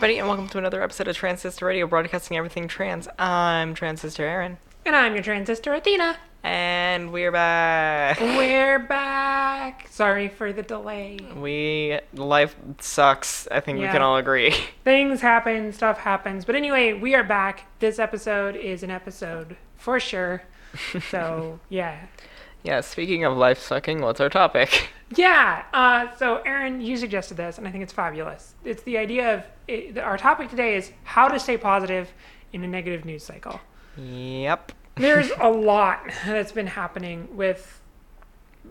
everybody, and welcome to another episode of Transistor Radio, broadcasting everything trans. I'm Transistor Aaron, And I'm your transistor Athena. and we're back. We're back. Sorry for the delay. We life sucks. I think we can all agree. Things happen, stuff happens. But anyway, we are back. This episode is an episode for sure. So, yeah. Yeah. Speaking of life sucking, what's our topic? Yeah. Uh, so, Aaron, you suggested this, and I think it's fabulous. It's the idea of it, our topic today is how to stay positive in a negative news cycle. Yep. There's a lot that's been happening with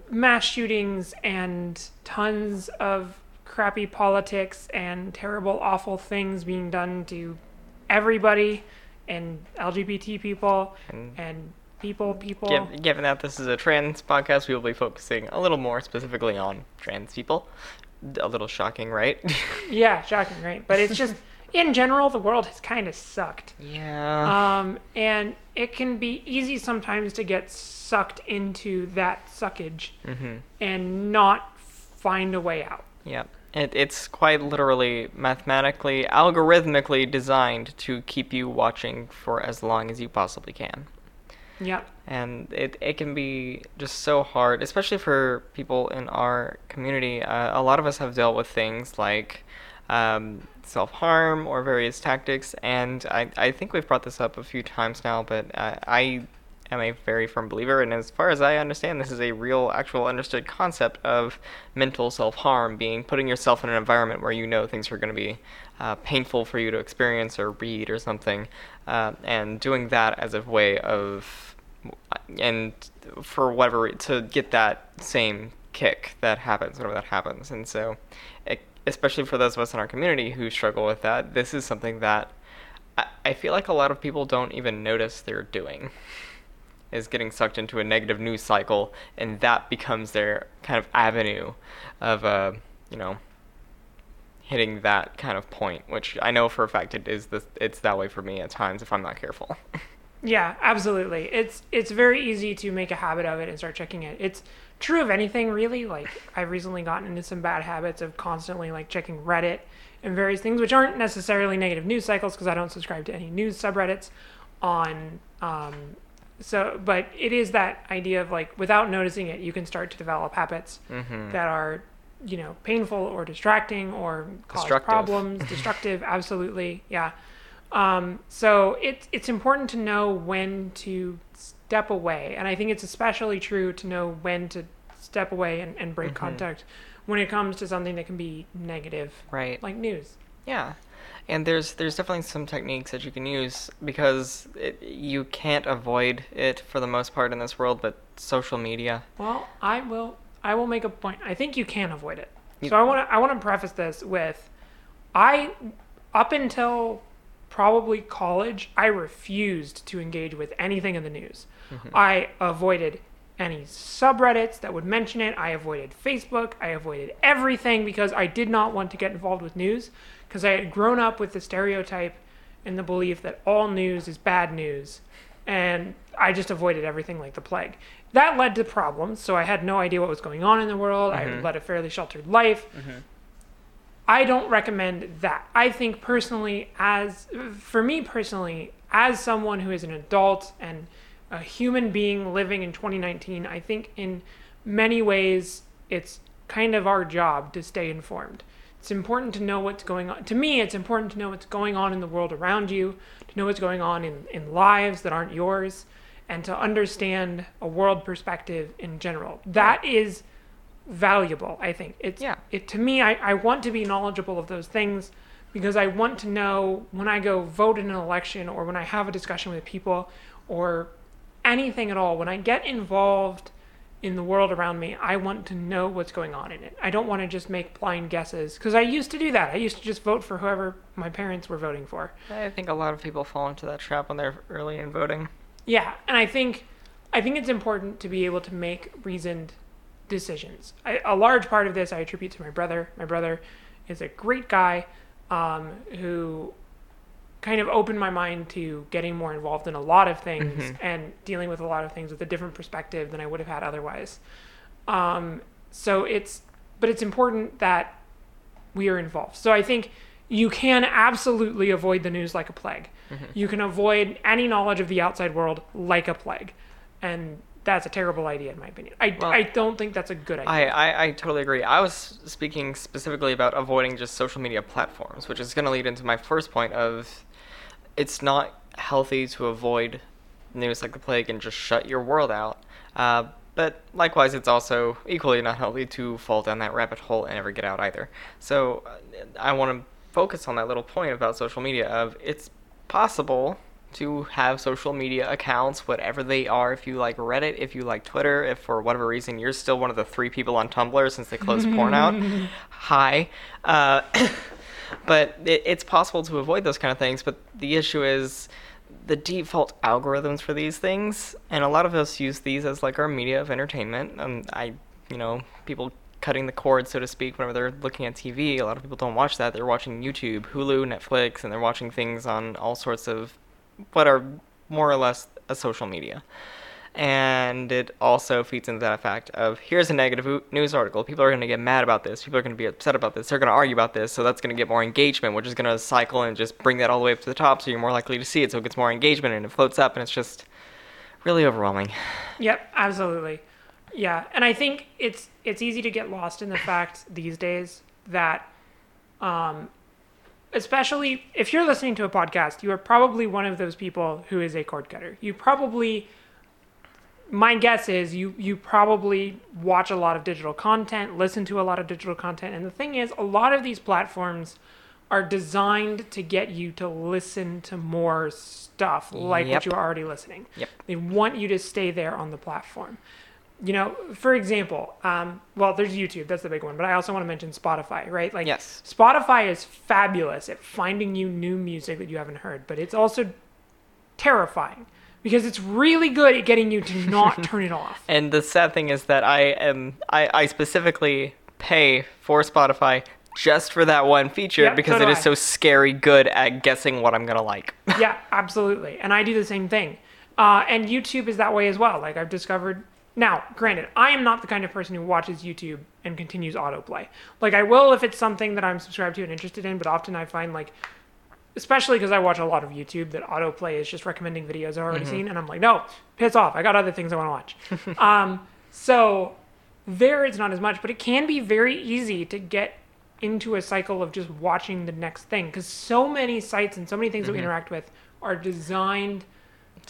mass shootings and tons of crappy politics and terrible, awful things being done to everybody and LGBT people And and people, people. giv- given that this is a trans podcast, we will be focusing a little more specifically on trans people. A little shocking, right? Yeah, shocking, right? But it's just, in general, the world has kind of sucked. yeah. Um, and it can be easy sometimes to get sucked into that suckage mm-hmm. and not find a way out. Yeah. It, it's quite literally mathematically, algorithmically designed to keep you watching for as long as you possibly can. Yep. And it, it can be just so hard, especially for people in our community. Uh, a lot of us have dealt with things like um, self harm or various tactics, and I, I think we've brought this up a few times now, but uh, I am a very firm believer, and as far as I understand, this is a real, actual, understood concept of mental self harm, being putting yourself in an environment where you know things are going to be uh, painful for you to experience or read or something, uh, and doing that as a way of and for whatever to get that same kick that happens whenever that happens. And so especially for those of us in our community who struggle with that this is something that I, feel like a lot of people don't even notice they're doing is getting sucked into a negative news cycle and that becomes their kind of avenue of uh, you know hitting that kind of point which i know for a fact it is this it's that way for me at times if i'm not careful Yeah, absolutely. It's it's very easy to make a habit of it and start checking it. It's true of anything really. Like I've recently gotten into some bad habits of constantly like checking Reddit and various things, which aren't necessarily negative news cycles because I don't subscribe to any news subreddits on um so but it is that idea of like without noticing it you can start to develop habits mm-hmm. that are you know painful or distracting or cause Destructive. problems destructive absolutely yeah um, so it's it's important to know when to step away. And i think it's especially true to know when to step away and, and break Mhm. contact when it comes to something that can be negative right. like news. Yeah, and there's there's definitely some techniques that you can use because it, you can't avoid it for the most part in this world. But social media, well i will i will make a point. I think you can avoid it. You- so i want to i want to preface this with i up until probably college i refused to engage with anything in the news i avoided any subreddits that would mention it i avoided facebook i avoided everything because i did not want to get involved with news because i had grown up with the stereotype and the belief that all news is bad news and I just avoided everything like the plague. That led to problems, so I had no idea what was going on in the world. I Mhm. led a fairly sheltered life. I don't recommend that. I think personally, as for me personally, as someone who is an adult and a human being living in 2019, I think in many ways it's kind of our job to stay informed. It's important to know what's going on. To me, it's important to know what's going on in the world around you, to know what's going on in, in lives that aren't yours, and to understand a world perspective in general. That is valuable, I think. It's Yeah. it to me I, I want to be knowledgeable of those things because I want to know when I go vote in an election or when I have a discussion with people or anything at all, when I get involved in the world around me, I want to know what's going on in it. I don't want to just make blind guesses because I used to do that. I used to just vote for whoever my parents were voting for. I think a lot of people fall into that trap when they're early in voting. Yeah, and I think I think it's important to be able to make reasoned decisions. I, a large part of this I attribute to my brother. My brother is a great guy um, who kind of opened my mind to getting more involved in a lot of things Mhm. and dealing with a lot of things with a different perspective than I would have had otherwise. Um, so it's, but it's important that we are involved. So I think you can absolutely avoid the news like a plague. Mm-hmm. You can avoid any knowledge of the outside world like a plague. And that's a terrible idea, in my opinion. I, Well, I don't think that's a good idea. I, I, I totally agree. I was speaking specifically about avoiding just social media platforms, which is going to lead into my first point of it's not healthy to avoid news like the plague and just shut your world out. Uh, but likewise, it's also equally not healthy to fall down that rabbit hole and never get out either. So uh, I want to focus on that little point about social media of it's possible to have social media accounts, whatever they are. If you like Reddit, if you like Twitter, if for whatever reason you're still one of the three people on Tumblr since they closed porn out, hi. Uh, but it, it's possible to avoid those kind of things. But the issue is the default algorithms for these things, and a lot of us use these as like our media of entertainment. Um, I, you know, people cutting the cord, so to speak, whenever they're looking at TV. A lot of people don't watch that. They're watching YouTube, Hulu, Netflix, and they're watching things on all sorts of what are more or less a social media. And it also feeds into that fact of here's a negative news article. People are going to get mad about this. People are going to be upset about this. They're going to argue about this. So that's going to get more engagement, which is going to cycle and just bring that all the way up to the top. So you're more likely to see it. So it gets more engagement and it floats up. And it's just really overwhelming. Yep, absolutely. Yeah, and I think it's it's easy to get lost in the fact these days that, um, especially if you're listening to a podcast, you are probably one of those people who is a cord cutter. You probably, my guess is you you probably watch a lot of digital content, listen to a lot of digital content, and the thing is, a lot of these platforms are designed to get you to listen to more stuff like Yep. what you're already listening. Yep. They want you to stay there on the platform. You know, for example, um, well, there's YouTube, that's the big one, but I also want to mention Spotify, right? Like, Yes. Spotify is fabulous at finding you new music that you haven't heard, but it's also terrifying because it's really good at getting you to not turn it off. And the sad thing is that I am I, I specifically pay for Spotify just for that one feature Yep, because so it is I. so scary good at guessing what I'm gonna like. yeah, absolutely. And I do the same thing. Uh, and YouTube is that way as well. Like I've discovered. Now, granted, I am not the kind of person who watches YouTube and continues autoplay. Like I will if it's something that I'm subscribed to and interested in, but often I find like, especially because I watch a lot of YouTube, that autoplay is just recommending videos I've already seen, and I'm like, no, piss off. I got other things I want to watch. um, so there it's not as much, but it can be very easy to get into a cycle of just watching the next thing because so many sites and so many things that we interact with are designed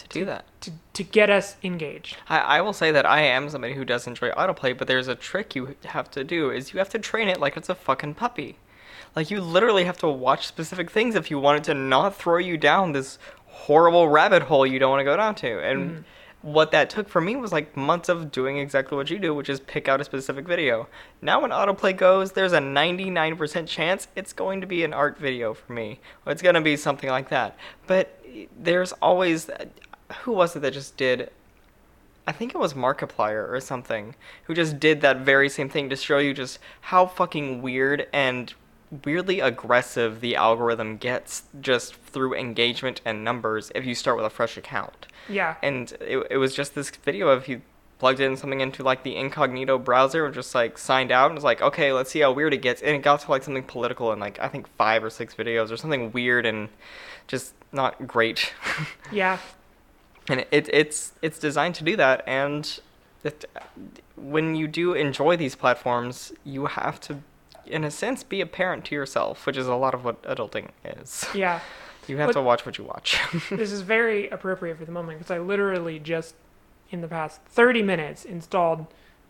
to do that. to, to get us engaged. I, I will say that I am somebody who does enjoy autoplay, but there's a trick you have to do is you have to train it like it's a fucking puppy. Like you literally have to watch specific things if you want it to not throw you down this horrible rabbit hole you don't want to go down to. And mm-hmm. what that took for me was like months of doing exactly what you do, which is pick out a specific video. Now when autoplay goes, there's a 99% chance it's going to be an art video for me. It's going to be something like that. But there's always who was it that just did I think it was Markiplier or something who just did that very same thing to show you just how fucking weird and weirdly aggressive the algorithm gets just through engagement and numbers if you start with a fresh account. Yeah. And it, it was just this video of he plugged in something into like the incognito browser and just like signed out and was like, okay, let's see how weird it gets. And it got to like something political and like I think five or six videos or something weird and just not great. yeah. And it, it's it's designed to do that and it, when you do enjoy these platforms you have to in a sense be a parent to yourself which is a lot of what adulting is Yeah. you have But- to watch what you watch this is very appropriate for the moment because I literally just in the past 30 minutes installed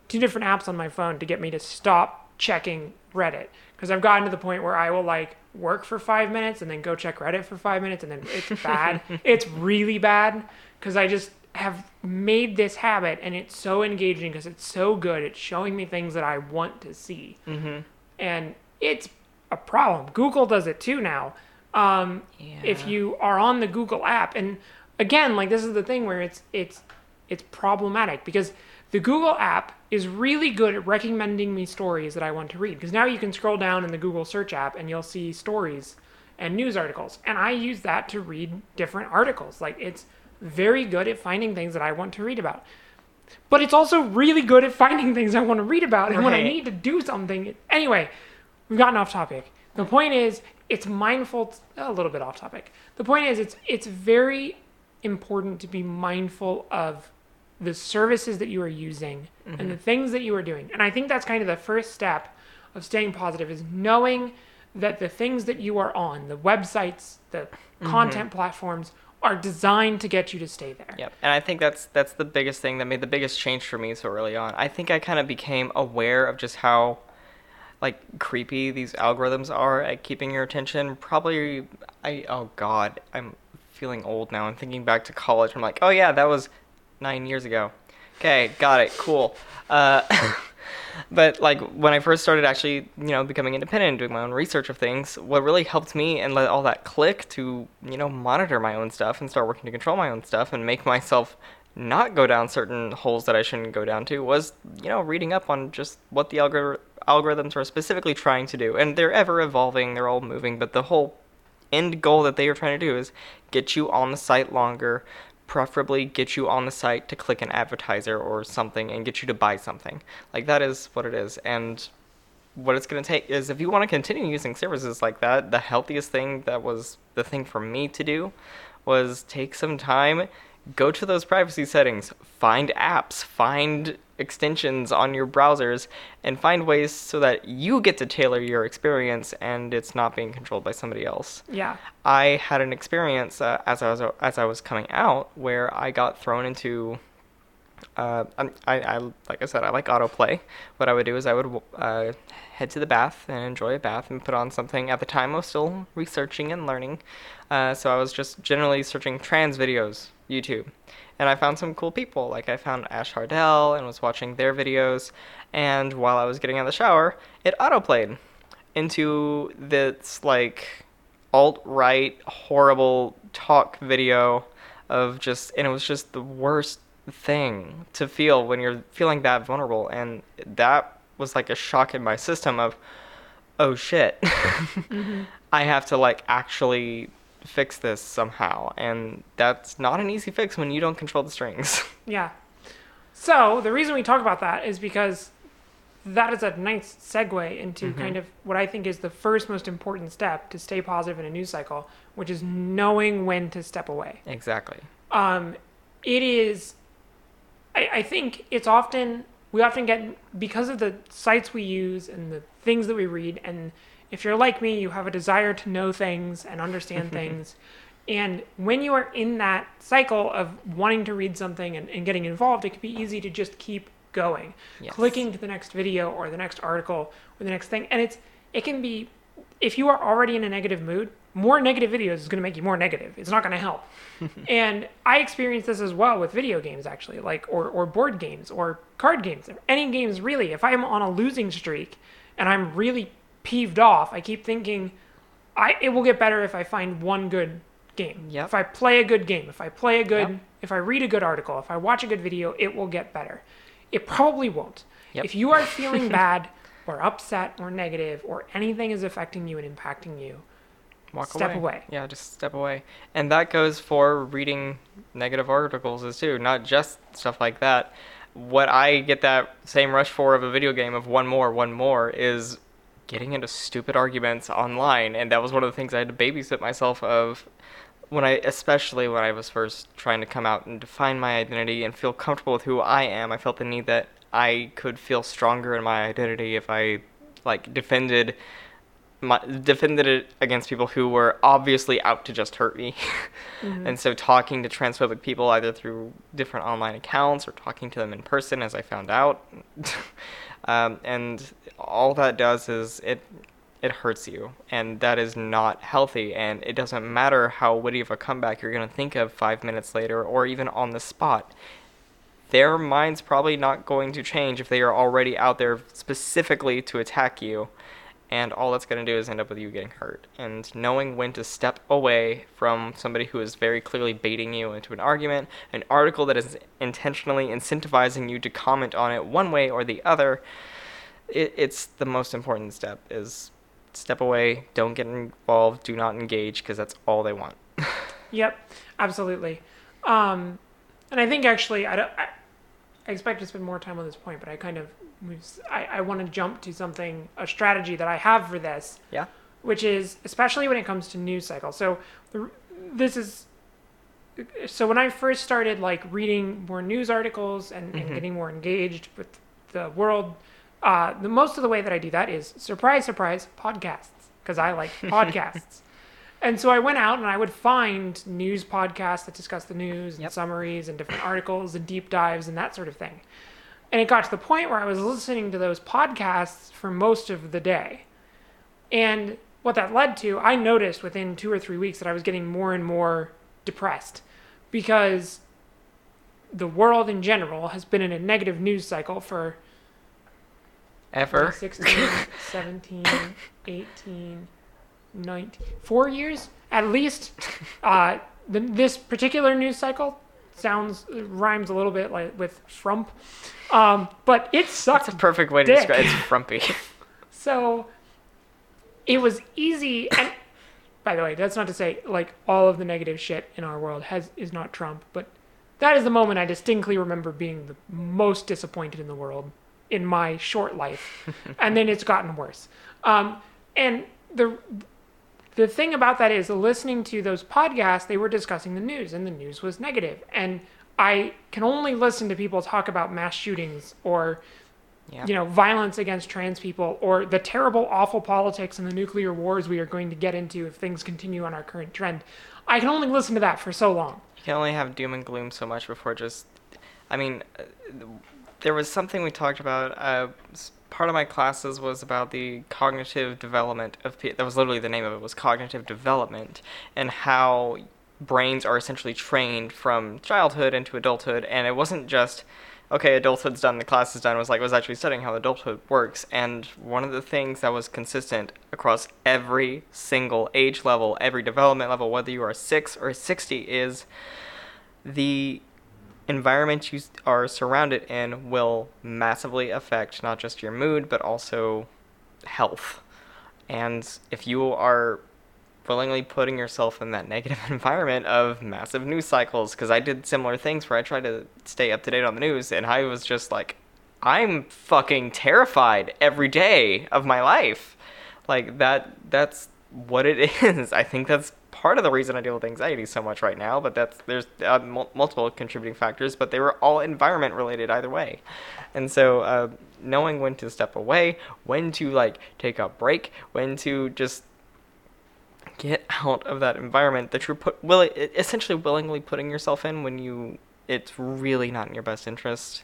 two different apps on my phone to get me to stop checking Reddit because I've gotten to the point where I will like work for five minutes and then go check Reddit for five minutes and then it's bad. it's really bad because I just have made this habit and it's so engaging because it's so good. It's showing me things that I want to see. mm-hmm. And it's a problem. Google does it too now. Um, if you are on the Google app, and again, like this is the thing where it's it's it's problematic because the Google app is really good at recommending me stories that I want to read. Because now you can scroll down in the Google search app and you'll see stories and news articles, and I use that to read different articles. Like it's very good at finding things that I want to read about. But it's also really good at finding things I want to read about. And when I need to do something, anyway, we've gotten off topic. The point is, it's mindful a little bit off topic. The point is it's it's very important to be mindful of the services that you are using and the mm-hmm. things that you are doing. And I think that's kind of the first step of staying positive is knowing that the things that you are on, the websites, the mm-hmm. content platforms are designed to get you to stay there. Yep. And I think that's that's the biggest thing that made the biggest change for me so early on. I think I kind of became aware of just how like creepy these algorithms are at keeping your attention. Probably I oh god, I'm feeling old now. I'm thinking back to college. I'm like, "Oh yeah, that was 9 years ago." Okay, got it. Cool. Uh but like when I first started actually, you know, becoming independent and doing my own research of things, what really helped me and let all that click to, you know, monitor my own stuff and start working to control my own stuff and make myself not go down certain holes that I shouldn't go down to was, you know, reading up on just what the algor- algorithms are specifically trying to do. And they're ever evolving, they're all moving, but the whole end goal that they are trying to do is get you on the site longer, preferably get you on the site to click an advertiser or something and get you to buy something. Like that is what it is. And what it's going to take is if you want to continue using services like that, the healthiest thing that was the thing for me to do was take some time, go to those privacy settings, find apps, find extensions on your browsers, and find ways so that you get to tailor your experience and it's not being controlled by somebody else. Yeah. I had an experience uh, as I was as I was coming out where I got thrown into. Uh, I, I like I said I like autoplay. What I would do is I would uh, head to the bath and enjoy a bath and put on something. At the time, I was still researching and learning, uh, so I was just generally searching trans videos YouTube, and I found some cool people. Like I found Ash Hardell and was watching their videos, and while I was getting out of the shower, it autoplayed into this like alt right horrible talk video of just and it was just the worst thing to feel when you're feeling that vulnerable and that was like a shock in my system of oh shit mm-hmm. i have to like actually fix this somehow and that's not an easy fix when you don't control the strings Yeah. So the reason we talk about that is because that is a nice segue into kind of what I think is the first most important step to stay positive in a news cycle, which is knowing when to step away. exactly Um, it is, I, I think it's often, we often get, because of the sites we use and the things that we read, and if you're like me, you have a desire to know things and understand things. And when you are in that cycle of wanting to read something and, and getting involved, it can be easy to just keep going, Yes. clicking to the next video or the next article or the next thing. And it's it can be if you are already in a negative mood, more negative videos is going to make you more negative. It's not going to help. and I experienced this as well with video games actually, like or or board games or card games. Any games really. If I'm on a losing streak and I'm really peeved off, I keep thinking I it will get better if I find one good game. Yep. If I play a good game, if I play a good, Yep. if I read a good article, if I watch a good video, it will get better. It probably won't. Yep. If you are feeling bad or upset or negative or anything is affecting you and impacting you, walk Step away. away. Yeah, just step away. And that goes for reading negative articles as too, not just stuff like that. What I get that same rush for of a video game of one more, one more is getting into stupid arguments online, and that was one of the things I had to babysit myself of when I especially when I was first trying to come out and define my identity and feel comfortable with who I am, I felt the need that I could feel stronger in my identity if I like defended my, defended it against people who were obviously out to just hurt me. and so talking to transphobic people either through different online accounts or talking to them in person as I found out. um, and all that does is it it hurts you and that is not healthy and it doesn't matter how witty of a comeback you're going to think of 5 minutes later or even on the spot their mind's probably not going to change if they are already out there specifically to attack you. And all that's going to do is end up with you getting hurt. And knowing when to step away from somebody who is very clearly baiting you into an argument, an article that is intentionally incentivizing you to comment on it one way or the other, it, it's the most important step is step away, don't get involved, do not engage, because that's all they want. Yep, absolutely. Um, and I think actually, I, don't, I, I expect to spend more time on this point, but I kind of, I, I want to jump to something, a strategy that I have for this, yeah? which is especially when it comes to news cycles. So the, this is so when I first started like reading more news articles and, and getting more engaged with the world, uh, the most of the way that I do that is surprise, surprise, podcasts because I like podcasts. And so I went out and I would find news podcasts that discuss the news and Yep. summaries and different articles and deep dives and that sort of thing. And it got to the point where I was listening to those podcasts for most of the day. And what that led to, I noticed within two or three weeks that I was getting more and more depressed because the world in general has been in a negative news cycle for Ever. 16, 17, 18, 19, four years at least. Uh, the, this particular news cycle sounds rhymes a little bit like with frump, um, but it sucked. That's a perfect way to Dick. describe It's frumpy. So it was easy. And by the way, that's not to say like all of the negative shit in our world has is not Trump, but that is the moment I distinctly remember being the most disappointed in the world in my short life, and then it's gotten worse. Um, and the the thing about that is listening to those podcasts, they were discussing the news, and the news was negative. And I can only listen to people talk about mass shootings or Yeah. you know, violence against trans people or the terrible, awful politics and the nuclear wars we are going to get into if things continue on our current trend. I can only listen to that for so long. You can only have doom and gloom so much before just. I mean, there was something we talked about. Uh, part of my classes was about the cognitive development of pe- that was literally the name of it was cognitive development and how brains are essentially trained from childhood into adulthood and it wasn't just okay adulthood's done the class is done it was like was actually studying how adulthood works and one of the things that was consistent across every single age level every development level whether you are 6 or 60 is the environment you are surrounded in will massively affect not just your mood but also health. And if you are willingly putting yourself in that negative environment of massive news cycles, because I did similar things where I tried to stay up to date on the news, and I was just like, I'm fucking terrified every day of my life. Like that. That's what it is. I think that's part of the reason I deal with anxiety so much right now. But that's there's uh, mul- multiple contributing factors, but they were all environment related either way. And so uh, knowing when to step away, when to like take a break, when to just get out of that environment that you're put will essentially willingly putting yourself in when you it's really not in your best interest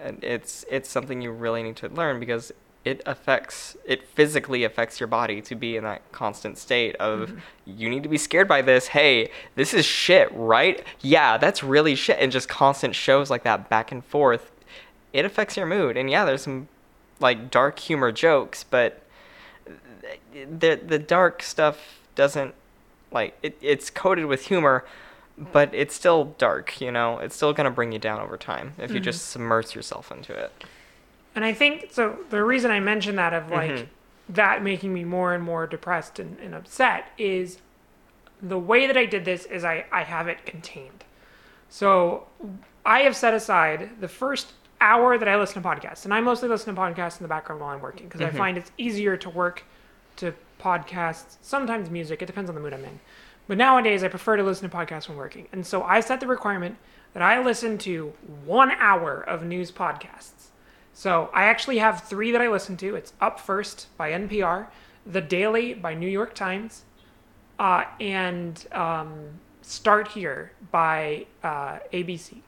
and it's it's something you really need to learn because it affects it physically affects your body to be in that constant state of mm-hmm. you need to be scared by this. Hey this is shit right? Yeah that's really shit. And just constant shows like that back and forth it affects your mood. And yeah there's some like dark humor jokes but the the dark stuff doesn't like it, it's coated with humor but it's still dark you know? It's still going to bring you down over time if you mm-hmm. just submerge yourself into it And I think so. The reason I mention that of like Mhm. that making me more and more depressed and, and upset is the way that I did this is I, I have it contained. So I have set aside the first hour that I listen to podcasts, and I mostly listen to podcasts in the background while I'm working because I find it's easier to work to podcasts, sometimes music, it depends on the mood I'm in. But nowadays, I prefer to listen to podcasts when working. And so I set the requirement that I listen to one hour of news podcasts. So I actually have three that I listen to. It's Up First by NPR, The Daily by New York Times, uh, and um, Start Here by uh, ABC.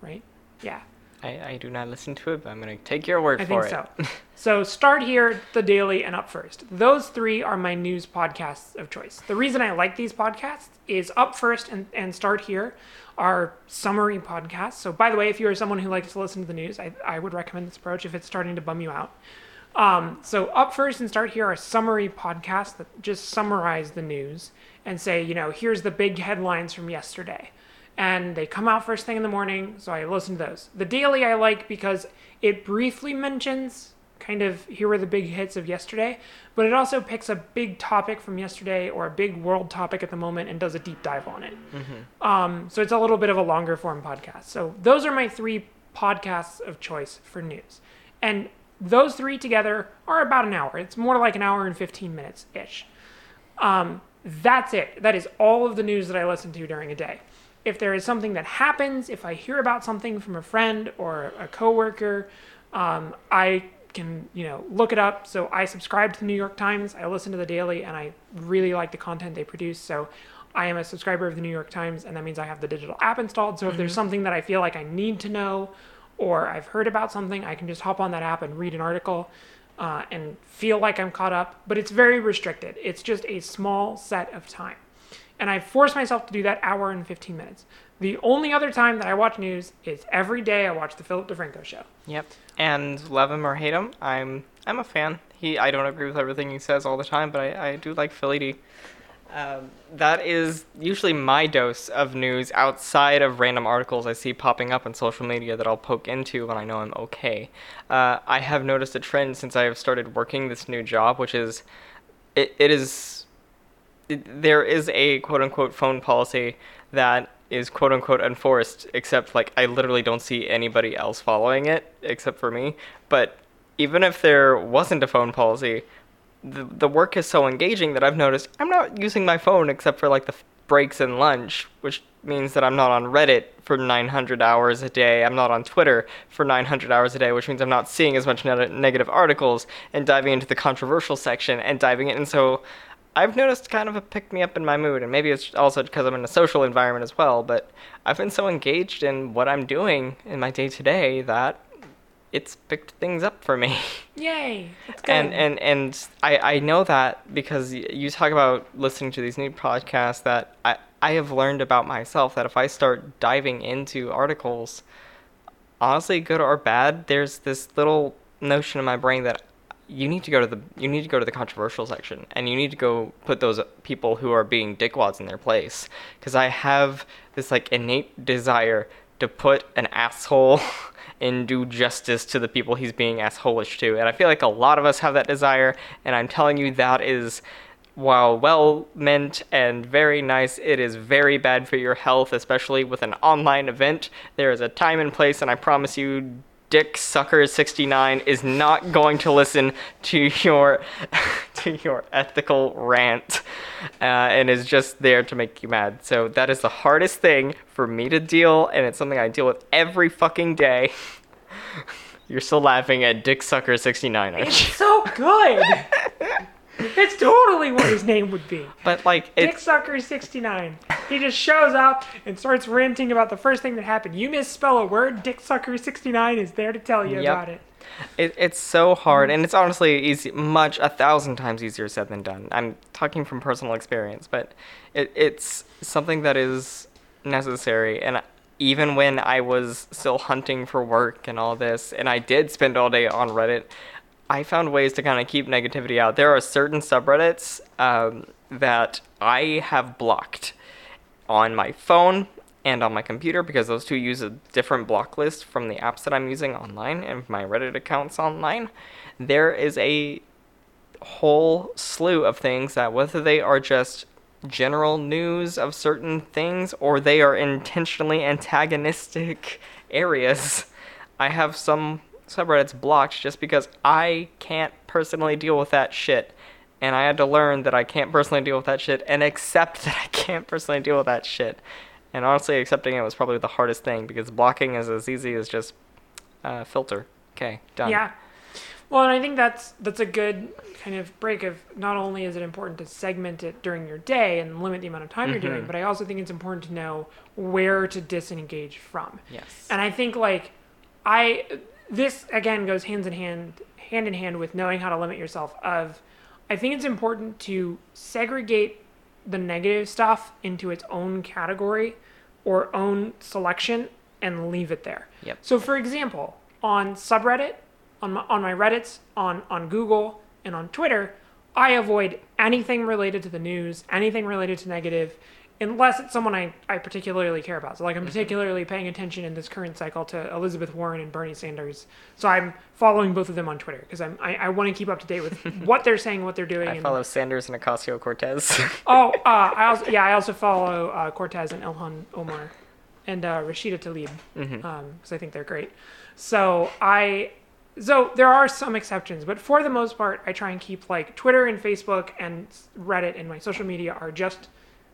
Right? Yeah. I, I do not listen to it but i'm going to take your word I for it. I think so. so start here, the daily, and up first. Those three are my news podcasts of choice. The reason I like these podcasts is up first and, and start here are summary podcasts. So by the way, if you are someone who likes to listen to the news, I, I would recommend this approach if it's starting to bum you out. Um, so up first and start here are summary podcasts that just summarize the news and say, you know, here's the big headlines from yesterday. And they come out first thing in the morning, so I listen to those. The daily I like because it briefly mentions kind of here were the big hits of yesterday, but it also picks a big topic from yesterday or a big world topic at the moment and does a deep dive on it. Um, so it's a little bit of a longer form podcast. So those are my three podcasts of choice for news. And those three together are about an hour. It's more like an hour and 15 minutes ish. Um, that's it. That is all of the news that I listen to during a day. If there is something that happens, if I hear about something from a friend or a coworker, um, I can you know look it up. So I subscribe to the New York Times. I listen to the Daily, and I really like the content they produce. So I am a subscriber of the New York Times, and that means I have the digital app installed. So if there's something that I feel like I need to know, or I've heard about something, I can just hop on that app and read an article. Uh, and feel like I'm caught up, but it's very restricted. It's just a small set of time. And I force myself to do that hour and 15 minutes. The only other time that I watch news is every day I watch the Philip DeFranco show. Yep. And love him or hate him, I'm I'm a fan. He I don't agree with everything he says all the time, but I, I do like Philly D. Um, that is usually my dose of news outside of random articles I see popping up on social media that I'll poke into when I know I'm okay. Uh, I have noticed a trend since I have started working this new job, which is it, it is there is a quote unquote phone policy that is quote unquote enforced, except like I literally don't see anybody else following it except for me. But even if there wasn't a phone policy, the, the work is so engaging that I've noticed I'm not using my phone except for like the f- breaks and lunch, which means that I'm not on Reddit for 900 hours a day. I'm not on Twitter for 900 hours a day, which means I'm not seeing as much ne- negative articles and diving into the controversial section and diving in. And so I've noticed kind of a pick me up in my mood, and maybe it's also because I'm in a social environment as well, but I've been so engaged in what I'm doing in my day to day that it's picked things up for me. Yay! And and and I I know that because you talk about listening to these new podcasts that I I have learned about myself that if I start diving into articles, honestly, good or bad, there's this little notion in my brain that you need to go to the you need to go to the controversial section and you need to go put those people who are being dickwads in their place because I have this like innate desire to put an asshole and do justice to the people he's being assholish to and I feel like a lot of us have that desire and I'm telling you that is while well meant and very nice, it is very bad for your health, especially with an online event. There is a time and place, and I promise you, Dick Sucker 69 is not going to listen to your to your ethical rant, uh, and is just there to make you mad. So that is the hardest thing for me to deal, and it's something I deal with every fucking day. You're still laughing at Dick Sucker 69, aren't it's so good. it's totally what his name would be. But like, Dick Sucker 69. He just shows up and starts ranting about the first thing that happened. You misspell a word, Dick Sucker 69 is there to tell you Yep. about it. It, it's so hard, and it's honestly easy, much a thousand times easier said than done. I'm talking from personal experience, but it, it's something that is necessary. And even when I was still hunting for work and all this, and I did spend all day on Reddit, I found ways to kind of keep negativity out. There are certain subreddits um, that I have blocked on my phone and on my computer because those two use a different block list from the apps that I'm using online and my Reddit accounts online. There is a whole slew of things that whether they are just general news of certain things or they are intentionally antagonistic areas. I have some subreddits blocked just because I can't personally deal with that shit. And I had to learn that I can't personally deal with that shit and accept that I can't personally deal with that shit. And honestly, accepting it was probably the hardest thing because blocking is as easy as just uh, filter. Okay, done. Yeah. Well, and I think that's that's a good kind of break of not only is it important to segment it during your day and limit the amount of time you're doing, but I also think it's important to know where to disengage from. Yes. And I think like I this again goes hands in hand hand in hand with knowing how to limit yourself of I think it's important to segregate the negative stuff into its own category or own selection and leave it there. Yep. So for example, on subreddit, on my, on my Reddits, on on Google and on Twitter, I avoid anything related to the news, anything related to negative, unless it's someone I, I particularly care about. So like I'm particularly paying attention in this current cycle to Elizabeth Warren and Bernie Sanders. So I'm following both of them on Twitter because I'm I, I want to keep up to date with what they're saying, what they're doing. I and, follow Sanders and Ocasio Cortez. Oh, uh, I also yeah, I also follow uh, Cortez and Ilhan Omar, and uh, Rashida Tlaib because I think they're great. So I so there are some exceptions, but for the most part, I try and keep like Twitter and Facebook and Reddit and my social media are just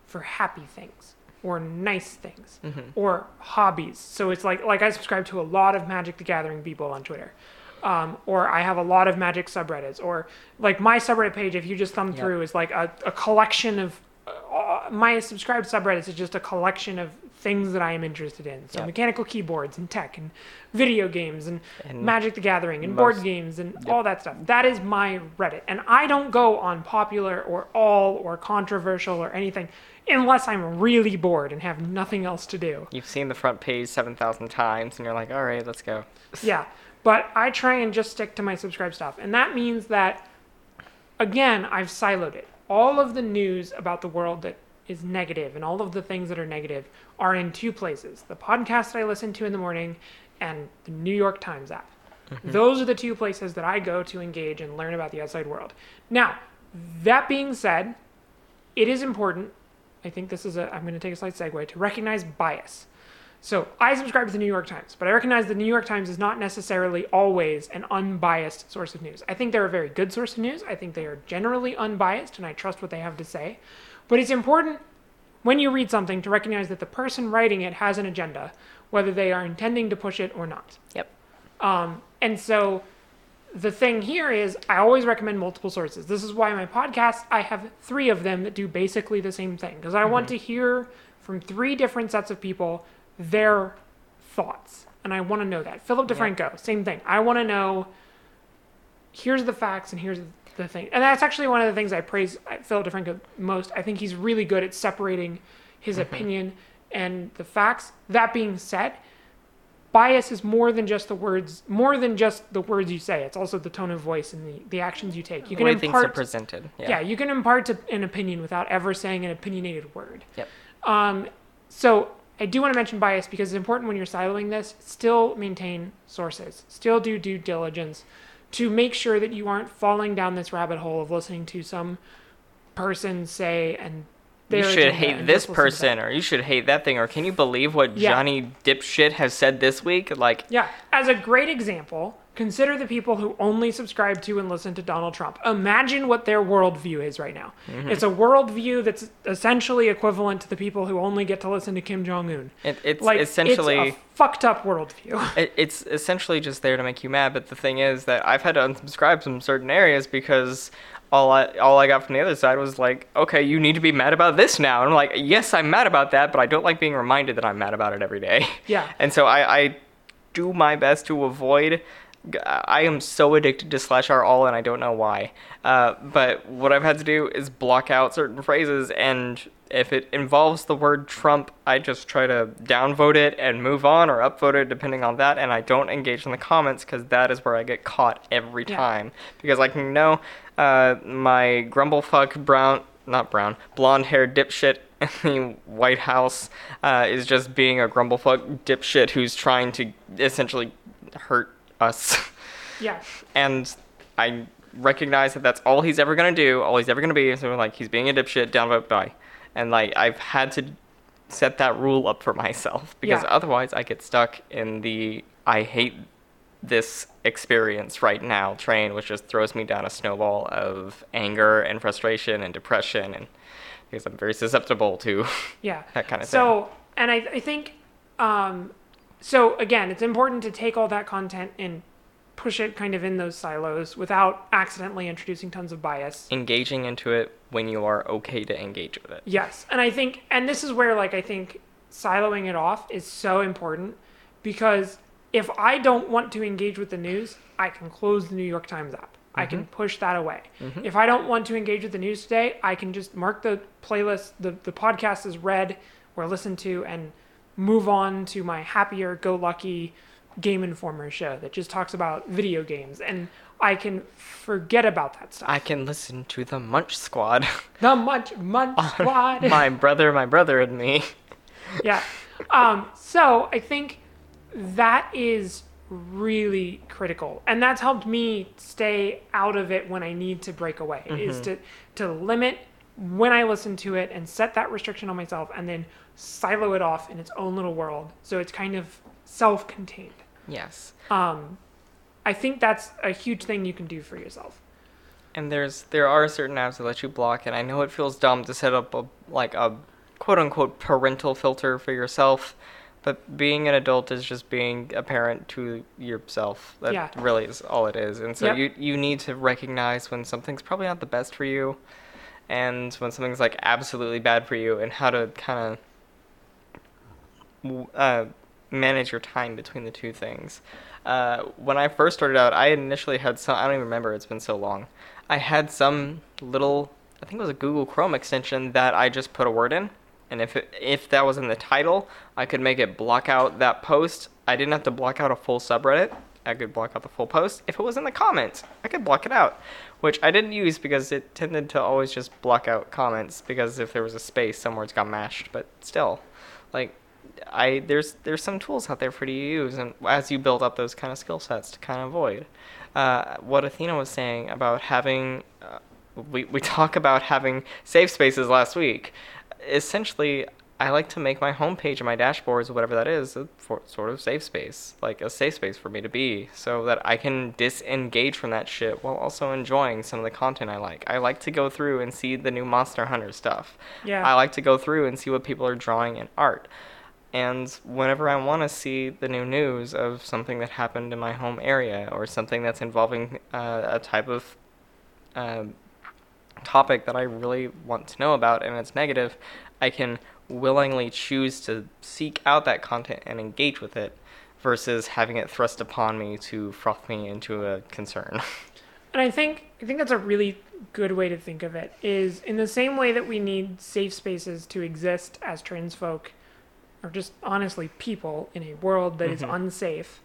for happy things or nice things or hobbies. So it's like like I subscribe to a lot of Magic the Gathering people on Twitter. Um, or I have a lot of Magic subreddits, or like my subreddit page. If you just thumb Yep. through, is like a, a collection of uh, my subscribed subreddits is just a collection of things that I am interested in. So Yep. mechanical keyboards and tech and video games and, And Magic the Gathering and board games and all that stuff. That is my Reddit. And I don't go on popular or all or controversial or anything unless I'm really bored and have nothing else to do. You've seen the front page 7,000 times and you're like, all right, let's go. Yeah. But I try and just stick to my subscribe stuff. And that means that, again, I've siloed it. All of the news about the world that is negative and all of the things that are negative are in two places the podcast that I listen to in the morning and the New York Times app. Mm-hmm. Those are the two places that I go to engage and learn about the outside world. Now, that being said, it is important. I think this is a, I'm going to take a slight segue to recognize bias. So I subscribe to the New York Times, but I recognize the New York Times is not necessarily always an unbiased source of news. I think they're a very good source of news. I think they are generally unbiased, and I trust what they have to say. But it's important when you read something to recognize that the person writing it has an agenda, whether they are intending to push it or not. Yep. Um, and so the thing here is I always recommend multiple sources. This is why my podcast, I have three of them that do basically the same thing because I want mm-hmm. to hear from three different sets of people their thoughts. And I want to know that. Philip DeFranco, same thing. I want to know here's the facts and here's the thing. And that's actually one of the things I praise uh, Philip DeFranco most. I think he's really good at separating his mm-hmm. opinion and the facts. That being said, bias is more than just the words, more than just the words you say. It's also the tone of voice and the, the actions you take. You The can way things are impart, presented. Yeah. yeah, you can impart an opinion without ever saying an opinionated word. Yep. Um, so I do want to mention bias because it's important when you're siloing this. Still maintain sources. Still do due diligence to make sure that you aren't falling down this rabbit hole of listening to some person say and You should hate this just listen to person, or you should hate that thing, or can you believe what Yeah. Johnny Dipshit has said this week? Like, Yeah, as a great example, consider the people who only subscribe to and listen to Donald Trump. Imagine what their worldview is right now. Mm-hmm. It's a worldview that's essentially equivalent to the people who only get to listen to Kim Jong Un. it, it's Like essentially. it's a fucked up worldview. it, it's essentially just there to make you mad. But the thing is that I've had to unsubscribe from certain areas because all I all I got from the other side was like, okay, you need to be mad about this now. And I'm like, yes, I'm mad about that, but I don't like being reminded that I'm mad about it every day. Yeah. And so I, I do my best to avoid. I am so addicted to slash r all, and I don't know why. Uh, but what I've had to do is block out certain phrases, and if it involves the word Trump, I just try to downvote it and move on, or upvote it depending on that, and I don't engage in the comments because that is where I get caught every Yeah. time. Because I can know uh, my grumblefuck brown, not brown, blonde-haired dipshit in the White House uh, is just being a grumblefuck dipshit who's trying to essentially hurt us. yeah. and I recognize that that's all he's ever gonna do, all he's ever gonna be. So like he's being a dipshit, downvote die, and like I've had to set that rule up for myself because Yeah. otherwise I get stuck in the I hate this experience right now train, which just throws me down a snowball of anger and frustration and depression, and because I'm very susceptible to Yeah. that kind of thing. So, and I, I think, um, so again, it's important to take all that content and push it kind of in those silos without accidentally introducing tons of bias. Engaging into it when you are okay to engage with it. Yes, and I think, and this is where like I think siloing it off is so important because if I don't want to engage with the news, I can close the New York Times app. I can push that away. If I don't want to engage with the news today, I can just mark the playlist, the, the podcast as read or listened to, and move on to my happier go lucky Game Informer show that just talks about video games. And I can forget about that stuff. I can listen to the Munch Squad. the Munch Munch Squad. my brother, my brother, and me. yeah. Um, so I think that is really critical, and that's helped me stay out of it when I need to break away. Is to to limit when I listen to it and set that restriction on myself, and then silo it off in its own little world, so it's kind of self-contained. Yes. Um, I think that's a huge thing you can do for yourself. And there's there are certain apps that let you block, and I know it feels dumb to set up a like a quote unquote parental filter for yourself, but being an adult is just being a parent to yourself. That Yeah. really is all it is. And so Yep. you you need to recognize when something's probably not the best for you, and when something's like absolutely bad for you, and how to kind of uh, manage your time between the two things. Uh, when I first started out, I initially had some. I don't even remember. It's been so long. I had some little. I think it was a Google Chrome extension that I just put a word in, and if it, if that was in the title, I could make it block out that post. I didn't have to block out a full subreddit. I could block out the full post. If it was in the comments, I could block it out, which I didn't use because it tended to always just block out comments because if there was a space, some words got mashed. But still, like I there's there's some tools out there for you to use, and as you build up those kind of skill sets to kind of avoid. Uh, what Athena was saying about having, uh, we we talk about having safe spaces last week. Essentially, I like to make my homepage and my dashboards, whatever that is, a for, sort of safe space, like a safe space for me to be, so that I can disengage from that shit while also enjoying some of the content I like. I like to go through and see the new Monster Hunter stuff. Yeah. I like to go through and see what people are drawing in art. And whenever I want to see the new news of something that happened in my home area or something that's involving uh, a type of um topic that I really want to know about and it's negative, I can willingly choose to seek out that content and engage with it versus having it thrust upon me to froth me into a concern. And I think I think that's a really good way to think of it is in the same way that we need safe spaces to exist as trans folk or just honestly people in a world that is Mhm. unsafe.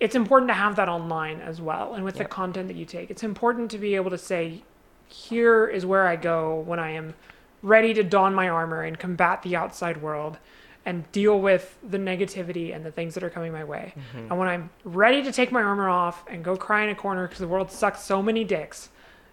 It's important to have that online as well and with Yep. the content that you take. It's important to be able to say here is where I go when I am ready to don my armor and combat the outside world and deal with the negativity and the things that are coming my way. Mm-hmm. And when I'm ready to take my armor off and go cry in a corner because the world sucks so many dicks,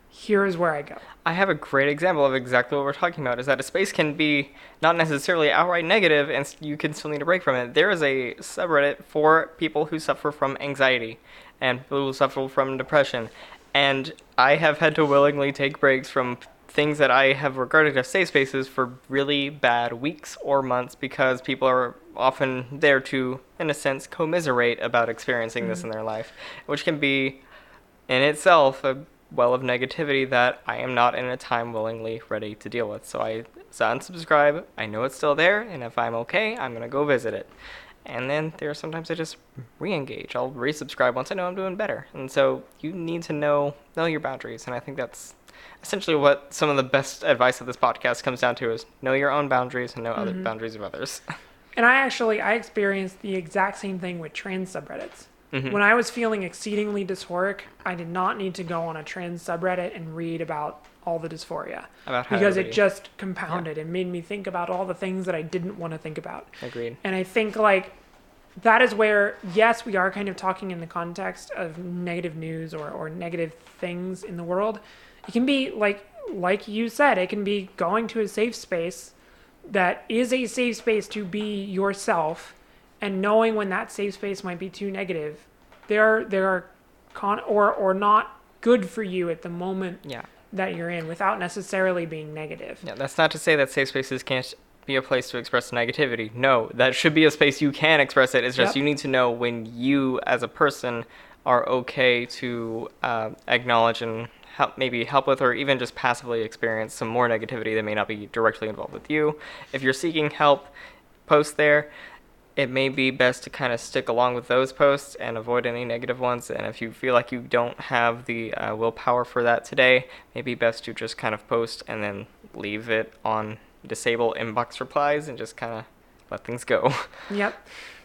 here is where I go. I have a great example of exactly what we're talking about. Is that a space can be not necessarily outright negative, and you can still need a break from it. There is a subreddit for people who suffer from anxiety and people who suffer from depression, and I have had to willingly take breaks from things that I have regarded as safe spaces for really bad weeks or months because people are often there to, in a sense, commiserate about experiencing this mm-hmm. in their life, which can be in itself a well of negativity that I am not in a time willingly ready to deal with. So I so unsubscribe. I know it's still there, and if I'm okay, I'm gonna go visit it. And then there are sometimes I just re-engage. I'll resubscribe once I know I'm doing better. And so you need to know know your boundaries, and I think that's essentially what some of the best advice of this podcast comes down to is know your own boundaries and know other boundaries of others. And I actually I experienced the exact same thing with trans subreddits. Mhm. When I was feeling exceedingly dysphoric, I did not need to go on a trans subreddit and read about all the dysphoria About how because it just compounded and made me think about all the things that I didn't want to think about. Agreed. And I think like that is where yes, we are kind of talking in the context of negative news or, or negative things in the world. It can be like like you said, it can be going to a safe space that is a safe space to be yourself and knowing when that safe space might be too negative. There are there are con or or not good for you at the moment Yeah. that you're in without necessarily being negative. Yeah, that's not to say that safe spaces can't be a place to express negativity. No, that should be a space you can express it. It's just Yep. you need to know when you, as a person, are okay to uh, acknowledge and help, maybe help with, or even just passively experience some more negativity that may not be directly involved with you. If you're seeking help, post there. It may be best to kind of stick along with those posts and avoid any negative ones. And if you feel like you don't have the uh, willpower for that today, maybe best to just kind of post and then leave it on disable inbox replies and just kind of let things go. Yep.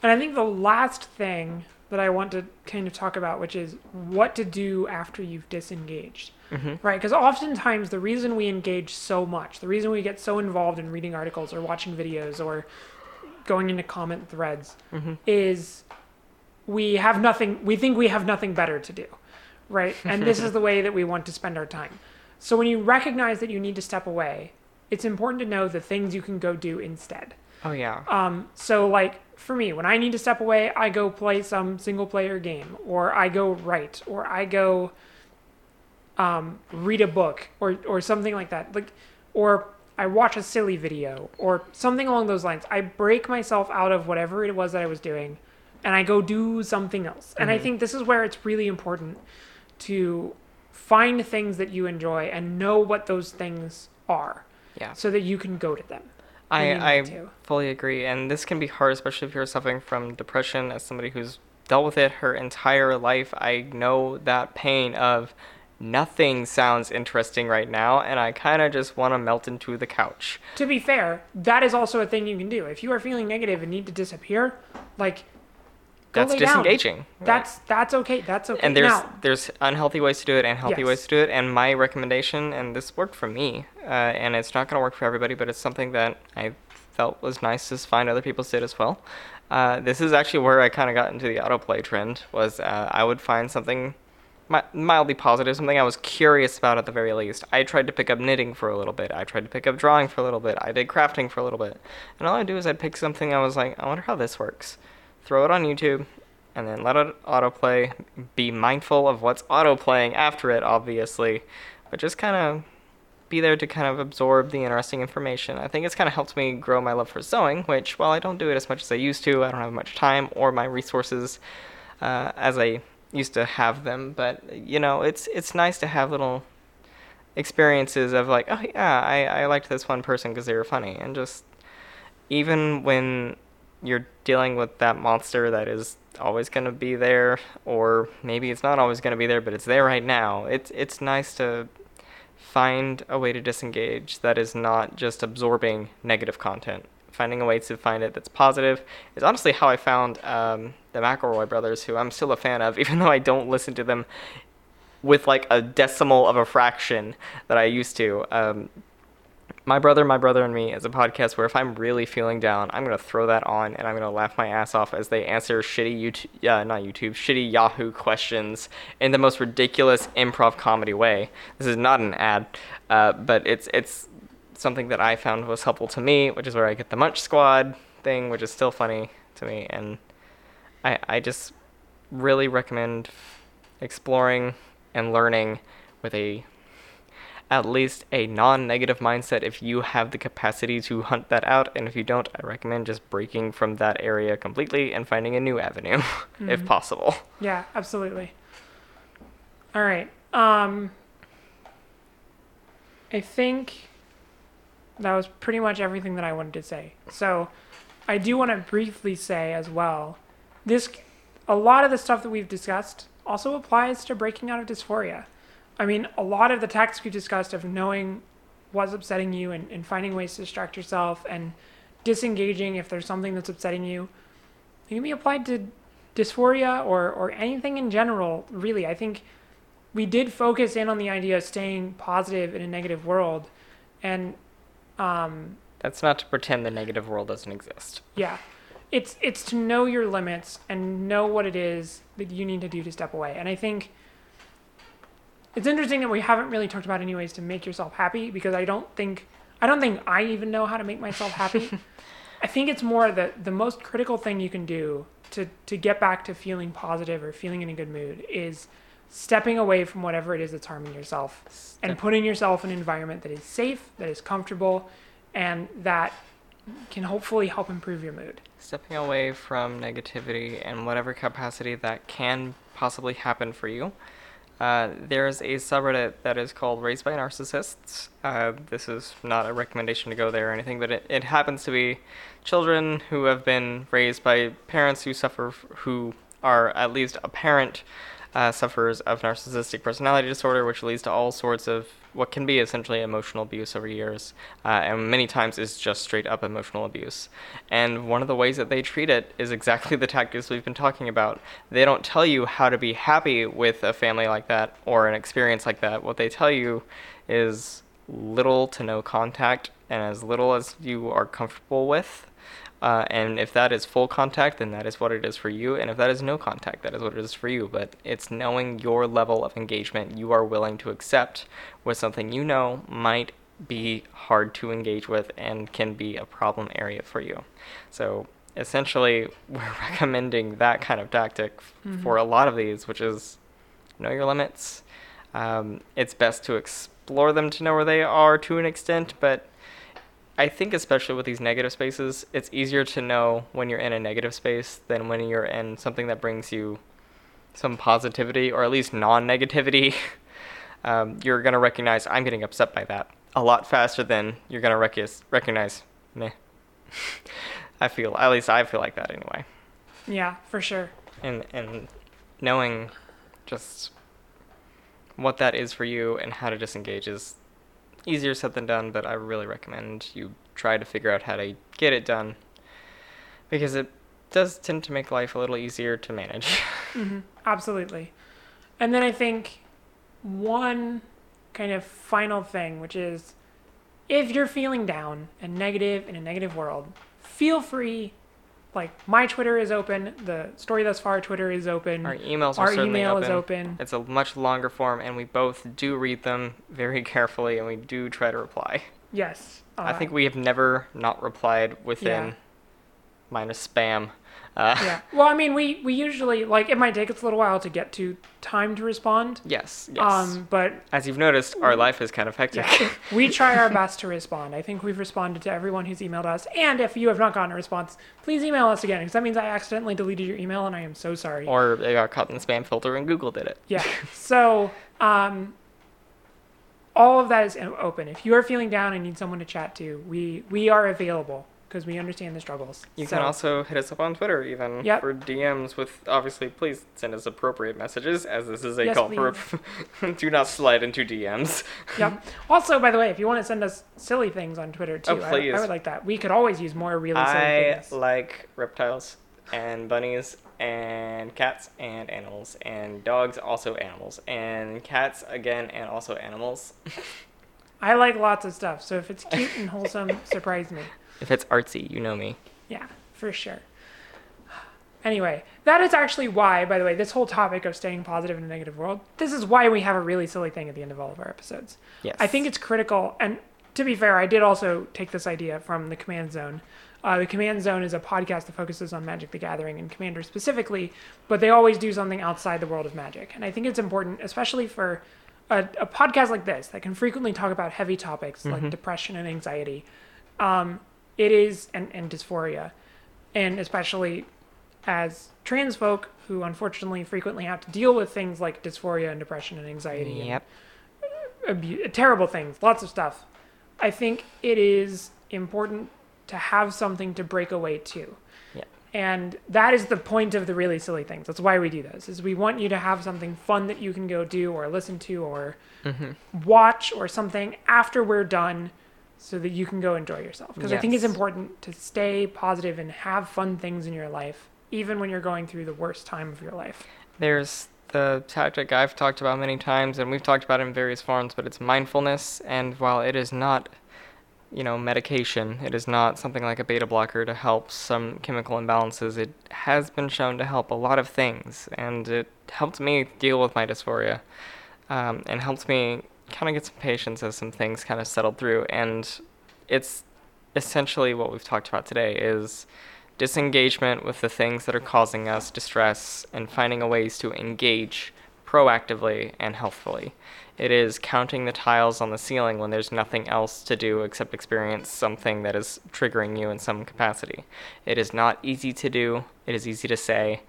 And I think the last thing that I want to kind of talk about, which is what to do after you've disengaged. Mhm. Right? Because oftentimes the reason we engage so much, the reason we get so involved in reading articles or watching videos or going into comment threads Mhm. is we have nothing, we think we have nothing better to do. Right? And this is the way that we want to spend our time. So when you recognize that you need to step away, it's important to know the things you can go do instead. Oh yeah. Um, so like for me, when I need to step away, I go play some single player game, or I go write, or I go um, read a book, or or something like that. Like, or I watch a silly video, or something along those lines. I break myself out of whatever it was that I was doing, and I go do something else. And I think this is where it's really important to find things that you enjoy and know what those things are, Yeah. so that you can go to them. I, I fully agree. And this can be hard, especially if you're suffering from depression. As somebody who's dealt with it her entire life, I know that pain of nothing sounds interesting right now, and I kind of just want to melt into the couch. To be fair, that is also a thing you can do. If you are feeling negative and need to disappear, like That's down. disengaging. right? That's that's okay. That's okay. and there's now, there's unhealthy ways to do it and healthy Yes. ways to do it and my recommendation and this worked for me uh, and it's not going to work for everybody but it's something that i felt was nice to find other people did as well uh, this is actually where i kind of got into the autoplay trend was uh, i would find something mildly positive something i was curious about at the very least i tried to pick up knitting for a little bit i tried to pick up drawing for a little bit i did crafting for a little bit and all i do is i'd pick something i was like i wonder how this works throw it on youtube and then let it autoplay. Be mindful of what's autoplaying after it, obviously, but just kind of be there to kind of absorb the interesting information. I think it's kind of helped me grow my love for sewing, which, while I don't do it as much as I used to, I don't have much time or my resources uh, as I used to have them. But you know, it's it's nice to have little experiences of like, oh yeah, I I liked this one person because they were funny, and just even when you're dealing with that monster that is always going to be there or maybe it's not always going to be there but it's there right now. It's it's nice to find a way to disengage that is not just absorbing negative content. Finding a way to find it that's positive is honestly how i found um, the mcelroy brothers who i'm still a fan of even though i don't listen to them with like a decimal of a fraction that i used to. Um, my brother, my brother and me is a podcast where if I'm really feeling down, I'm gonna throw that on and I'm gonna laugh my ass off as they answer shitty YouTube, yeah, not YouTube, shitty Yahoo questions in the most ridiculous improv comedy way. This is not an ad, uh, but it's it's something that I found was helpful to me, which is where I get the Munch Squad thing, which is still funny to me, and I I just really recommend exploring and learning with a at least a non-negative mindset if you have the capacity to hunt that out and if you don't i recommend just breaking from that area completely and finding a new avenue if possible yeah, absolutely. All right. Um, I think that was pretty much everything that I wanted to say. So, I do want to briefly say as well, this a lot of the stuff that we've discussed also applies to breaking out of dysphoria. I mean, a lot of the tactics we discussed of knowing what's upsetting you and, and finding ways to distract yourself and disengaging if there's something that's upsetting you, it can be applied to dysphoria or, or anything in general, really. I think we did focus in on the idea of staying positive in a negative world. And um, that's not to pretend the negative world doesn't exist yeah, it's it's to know your limits and know what it is that you need to do to step away. And I think it's interesting that we haven't really talked about any ways to make yourself happy because I don't think I don't think I even know how to make myself happy. I think it's more that the most critical thing you can do to to get back to feeling positive or feeling in a good mood is stepping away from whatever it is that's harming yourself and putting yourself in an environment that is safe, that is comfortable, and that can hopefully help improve your mood. stepping away from negativity and whatever capacity that can possibly happen for you. Uh, there's a subreddit that is called Raised by Narcissists. Uh, this is not a recommendation to go there or anything, but it, it happens to be children who have been raised by parents who suffer, who are at least apparent uh, sufferers of narcissistic personality disorder, which leads to all sorts of what can be essentially emotional abuse over years, uh, and many times is just straight up emotional abuse. And one of the ways that they treat it is exactly the tactics we've been talking about. They don't tell you how to be happy with a family like that or an experience like that. What they tell you is little to no contact and as little as you are comfortable with. Uh, and if that is full contact, then that is what it is for you. And if that is no contact, that is what it is for you. But it's knowing your level of engagement you are willing to accept with something you know might be hard to engage with and can be a problem area for you. So essentially, we're recommending that kind of tactic Mhm. for a lot of these, which is know your limits. Um, it's best to explore them to know where they are to an extent, but I think especially with these negative spaces, it's easier to know when you're in a negative space than when you're in something that brings you some positivity or at least non-negativity. um, you're gonna recognize I'm getting upset by that a lot faster than you're gonna rec- recognize meh. I feel at least I feel like that anyway. Yeah, for sure. And and knowing just what that is for you and how to disengage is easier said than done, but I really recommend you try to figure out how to get it done because it does tend to make life a little easier to manage. hmm Absolutely. And then I think one kind of final thing, which is if you're feeling down and negative in a negative world, feel free. Like my Twitter is open, the story thus far Twitter is open, Our emails are our certainly email open. is open. It's a much longer form, and we both do read them very carefully, and we do try to reply. Yes. I uh, think we have never not replied within Yeah. minus spam. Uh, yeah. Well, I mean, we we usually like it might take us a little while to get to time to respond. Yes. Yes. Um, but As you've noticed, our life is kind of hectic. yeah, we try our best to respond. I think we've responded to everyone who's emailed us. And if you have not gotten a response, please email us again because that means I accidentally deleted your email and I am so sorry. or they got caught in the spam filter and Google did it. Yeah. So, um, all of that is open. If you are feeling down and need someone to chat to, we we are available because we understand the struggles. You So- can also hit us up on Twitter even Yep. for DMs with obviously please send us appropriate messages as this is a Yes, call for do not slide into DMs. Yep. Also, by the way, if you want to send us silly things on Twitter oh, too, Oh, I, please. I would like that. We could always use more really silly I things. like reptiles and bunnies and cats and animals and dogs also animals and cats again and also animals. I like lots of stuff. So if it's cute and wholesome, surprise me. If it's artsy, you know me. Yeah, for sure. Anyway, that is actually why, by the way, this whole topic of staying positive in a negative world, this is why we have a really silly thing at the end of all of our episodes. Yes. I think it's critical. And to be fair, I did also take this idea from the Command Zone. Uh, the Command Zone is a podcast that focuses on Magic the Gathering and Commander specifically, but they always do something outside the world of Magic. And I think it's important, especially for a, a podcast like this that can frequently talk about heavy topics like depression and anxiety. Um, it is, and, and dysphoria. And especially as trans folk who unfortunately frequently have to deal with things like dysphoria and depression and anxiety and Yep. abu- terrible things, lots of stuff. I think it is important to have something to break away to. Yeah. And that is the point of the really silly things. That's why we do this. Is we want you to have something fun that you can go do or listen to or Mm-hmm. watch or something after we're done so that you can go enjoy yourself. Because I think it's important to stay positive and have fun things in your life even when you're going through the worst time of your life. There's the tactic I've talked about many times, and we've talked about it in various forms, but it's mindfulness. And while it is not, you know, medication, it is not something like a beta blocker to help some chemical imbalances. It has been shown to help a lot of things, and it helped me deal with my dysphoria, um, and helped me kind of get some patience as some things kind of settled through. And it's essentially what we've talked about today is disengagement with the things that are causing us distress and finding a ways to engage proactively and healthfully. It is counting the tiles on the ceiling when there's nothing else to do except experience something that is triggering you in some capacity. It is not easy to do, it is easy to say.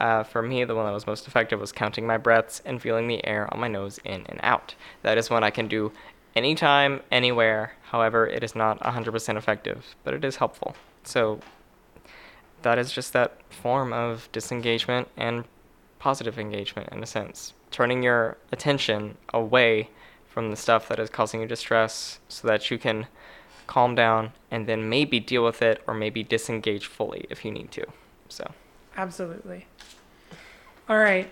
Uh, for me, the one that was most effective was counting my breaths and feeling the air on my nose in and out. That is one I can do anytime, anywhere. However, it is not 100% effective, but it is helpful. So that is just that form of disengagement and positive engagement in a sense. Turning your attention away from the stuff that is causing you distress so that you can calm down and then maybe deal with it or maybe disengage fully if you need to. So, Absolutely. All right.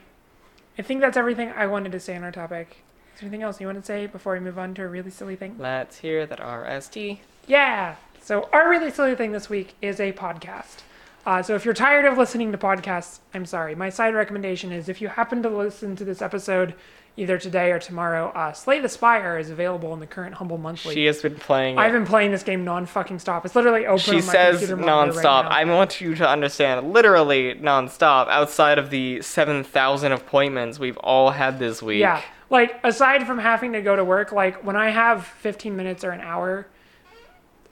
I think that's everything I wanted to say on our topic. Is there anything else you want to say before we move on to a really silly thing? let's hear that RST. Yeah. So our really silly thing this week is a podcast. Uh, so if you're tired of listening to podcasts, I'm sorry. My side recommendation is if you happen to listen to this episode either today or tomorrow, uh, Slay the Spire is available in the current Humble Monthly. She has been playing. I've been playing this game non fucking stop. It's literally open. She says nonstop. Right. I want you to understand, literally non-stop. Outside of the seven thousand appointments we've all had this week. Yeah. Like aside from having to go to work, like when I have 15 minutes or an hour,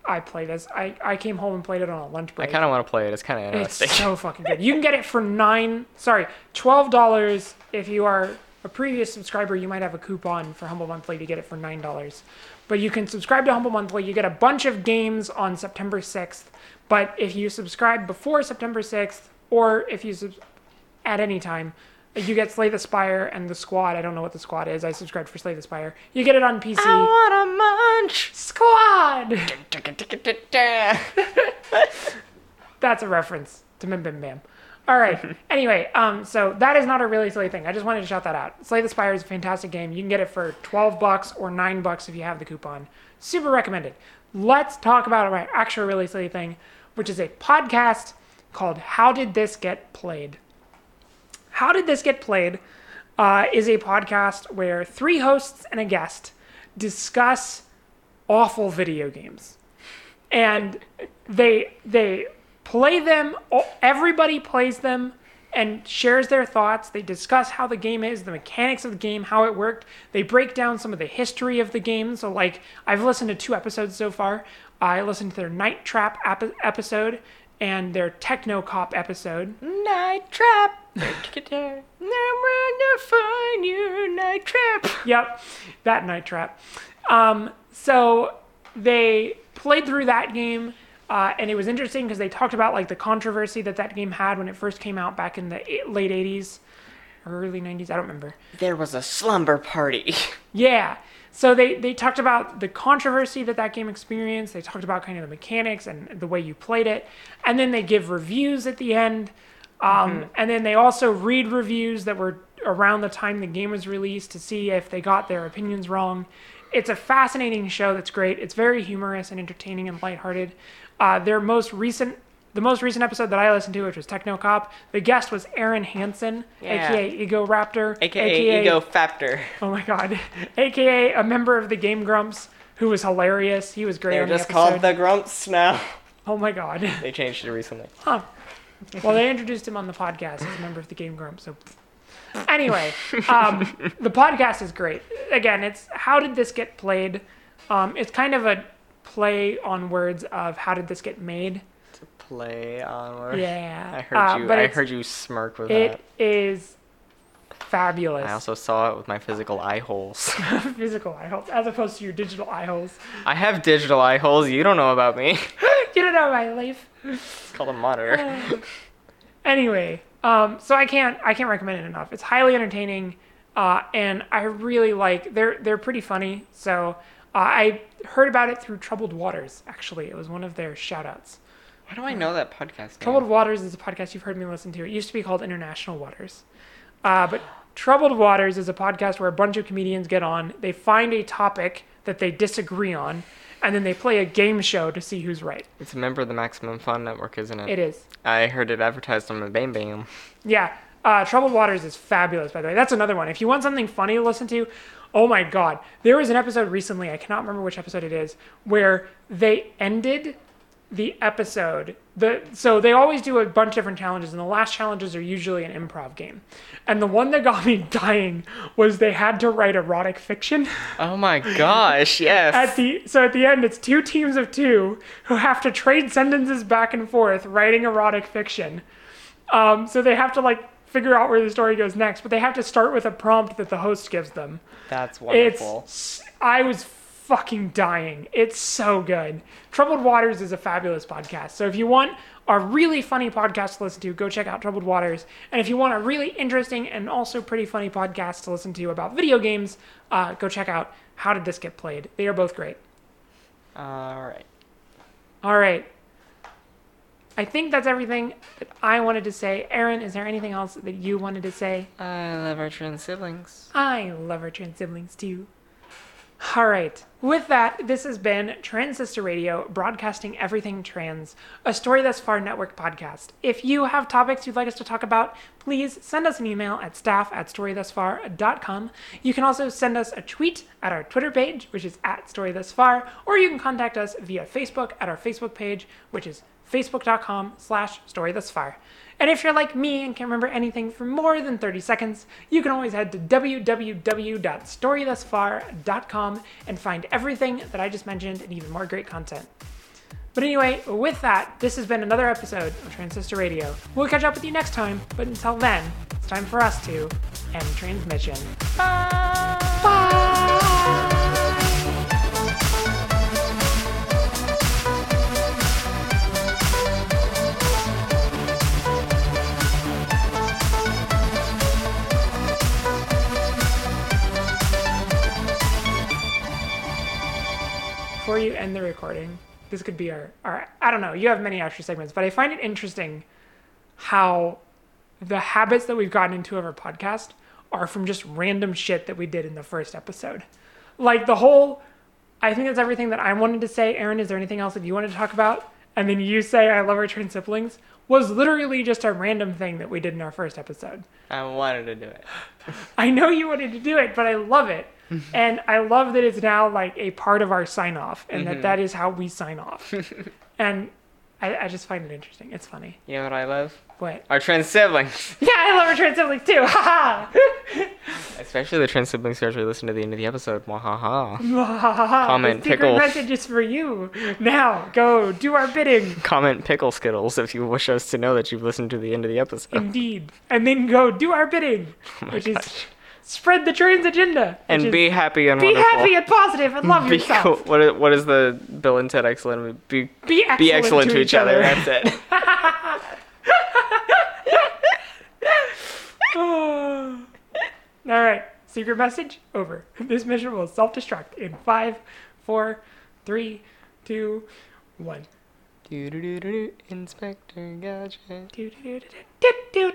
I play this. I, I came home and played it on a lunch break. I kind of want to play it. It's kind of interesting. it's so fucking good. You can get it for nine, sorry, twelve dollars. If you are a previous subscriber, you might have a coupon for Humble Monthly to get it for nine dollars. But you can subscribe to Humble Monthly. You get a bunch of games on September 6th. But if you subscribe before September 6th, or if you sub- at any time, you get Slay the Spire and the Squad. I don't know what the Squad is. I subscribed for Slay the Spire. You get it on PC. I want a munch. Squad. That's a reference to Mim Bim Bam. All right. anyway, um, so that is not a really silly thing. I just wanted to shout that out. Slay the Spire is a fantastic game. You can get it for 12 bucks or 9 bucks if you have the coupon. Super recommended. Let's talk about my actual really silly thing, which is a podcast called How Did This Get Played? How Did This Get Played uh, is a podcast where three hosts and a guest discuss awful video games. And they they play them everybody plays them and shares their thoughts. They discuss how the game is, the mechanics of the game, how it worked. They break down some of the history of the game. So like I've listened to two episodes so far. I listened to their Night Trap ap- episode and their Techno Cop episode. Night trap. Now to find you, night trap. yep, that night trap. Um, so they played through that game, uh, and it was interesting because they talked about like the controversy that that game had when it first came out back in the late '80s, or early '90s. I don't remember. There was a slumber party. Yeah. So they, they talked about the controversy that that game experienced. They talked about kind of the mechanics and the way you played it. And then they give reviews at the end. Um, And then they also read reviews that were around the time the game was released to see if they got their opinions wrong. It's a fascinating show that's great. It's very humorous and entertaining and lighthearted. Uh, their most recent, the most recent episode that I listened to, which was Techno Cop, the guest was Arin Hanson, Yeah. aka Ego Raptor, AKA, Ego Factor. Oh my god. AKA a member of the Game Grumps who was hilarious. He was great They're on the just called the Grumps now. Oh my god. They changed it recently. Huh. Well, they introduced him on the podcast as a member of the Game Grumps. So anyway, um, the podcast is great. Again, it's how did this get played? Um, it's kind of a play on words of how did this get made? Play on words. Yeah. I heard Uh, you. but I heard you smirk with It that. is fabulous. I also saw it with my physical eye holes. Physical eye holes, as opposed to your digital eye holes. I have digital eye holes. You don't know about me. you don't know my life. It's called a monitor. anyway, um, so I can't I can't recommend it enough. It's highly entertaining, uh, and I really like they're they're pretty funny. So uh, I heard about it through Troubled Waters. Actually, it was one of their shout outs. Why do I know that podcast? Name? Troubled Waters is a podcast you've heard me listen to. It used to be called International Waters, uh, but Troubled Waters is a podcast where a bunch of comedians get on. They find a topic that they disagree on, and then they play a game show to see who's right. It's a member of the Maximum Fun Network, isn't it? It is. I heard it advertised on the Bam Bam. Yeah, uh, Troubled Waters is fabulous, by the way. That's another one. If you want something funny to listen to, oh my god. There was an episode recently, I cannot remember which episode it is, where they ended the episode. The, so they always do a bunch of different challenges, and the last challenges are usually an improv game. And the one that got me dying was they had to write erotic fiction. Oh my gosh, yes. At the so at the end, it's two teams of two who have to trade sentences back and forth, writing erotic fiction. Um, so they have to like figure out where the story goes next, but they have to start with a prompt that the host gives them. That's wonderful. It's I was fucking dying. It's so good. Troubled Waters is a fabulous podcast. So if you want a really funny podcast to listen to, go check out Troubled Waters. And if you want a really interesting and also pretty funny podcast to listen to about video games, uh, go check out How Did This Get Played. They are both great. All right. All right. I think that's everything that I wanted to say. Aaron, is there anything else that you wanted to say? I love our twin siblings. I love our trans siblings too. All right. With that, this has been Transistor Radio, broadcasting everything trans, a Story Thus Far Network podcast. If you have topics you'd like us to talk about, please send us an email at staff at storythusfar.com. You can also send us a tweet at our Twitter page, which is at storythusfar, or you can contact us via Facebook at our Facebook page, which is facebook.com slash storythusfar. And if you're like me and can't remember anything for more than 30 seconds, you can always head to www.storythusfar.com and find everything that I just mentioned and even more great content. But anyway, with that, this has been another episode of Transistor Radio. We'll catch up with you next time, but until then, it's time for us to end transmission. Bye! Bye! Recording, this could be our, our I don't know, you have many extra segments, but I find it interesting how the habits that we've gotten into of our podcast are from just random shit that we did in the first episode. Like the whole I think that's everything that I wanted to say. Aaron, is there anything else that you wanted to talk about? And then you say I love our twin siblings was literally just a random thing that we did in our first episode. I wanted to do it. I know you wanted to do it, but I love it. And I love that it's now like a part of our sign off and Mm-hmm. that that is how we sign off. and I, I just find it interesting. It's funny. You know what I love? What? Our trans siblings. Yeah, I love our trans siblings too. Ha Especially the trans siblings who actually listen to the end of the episode. Mwahaha. ha. Comment, the secret pickle. message is for you. Now go do our bidding. Comment pickle skittles if you wish us to know that you've listened to the end of the episode. Indeed. And then go do our bidding, Oh my which is gosh. Spread the trans agenda. And be happy and be wonderful. happy and positive and love Be yourself. cool. What is, what is the Bill and Ted excellent? Be Be excellent, be excellent to each other. That's it. All right. Secret message over. This mission will self destruct in five, four, three, two, one. Do-do-do-do-do, Inspector Gadget. Doot, doot, doot, doot, doot.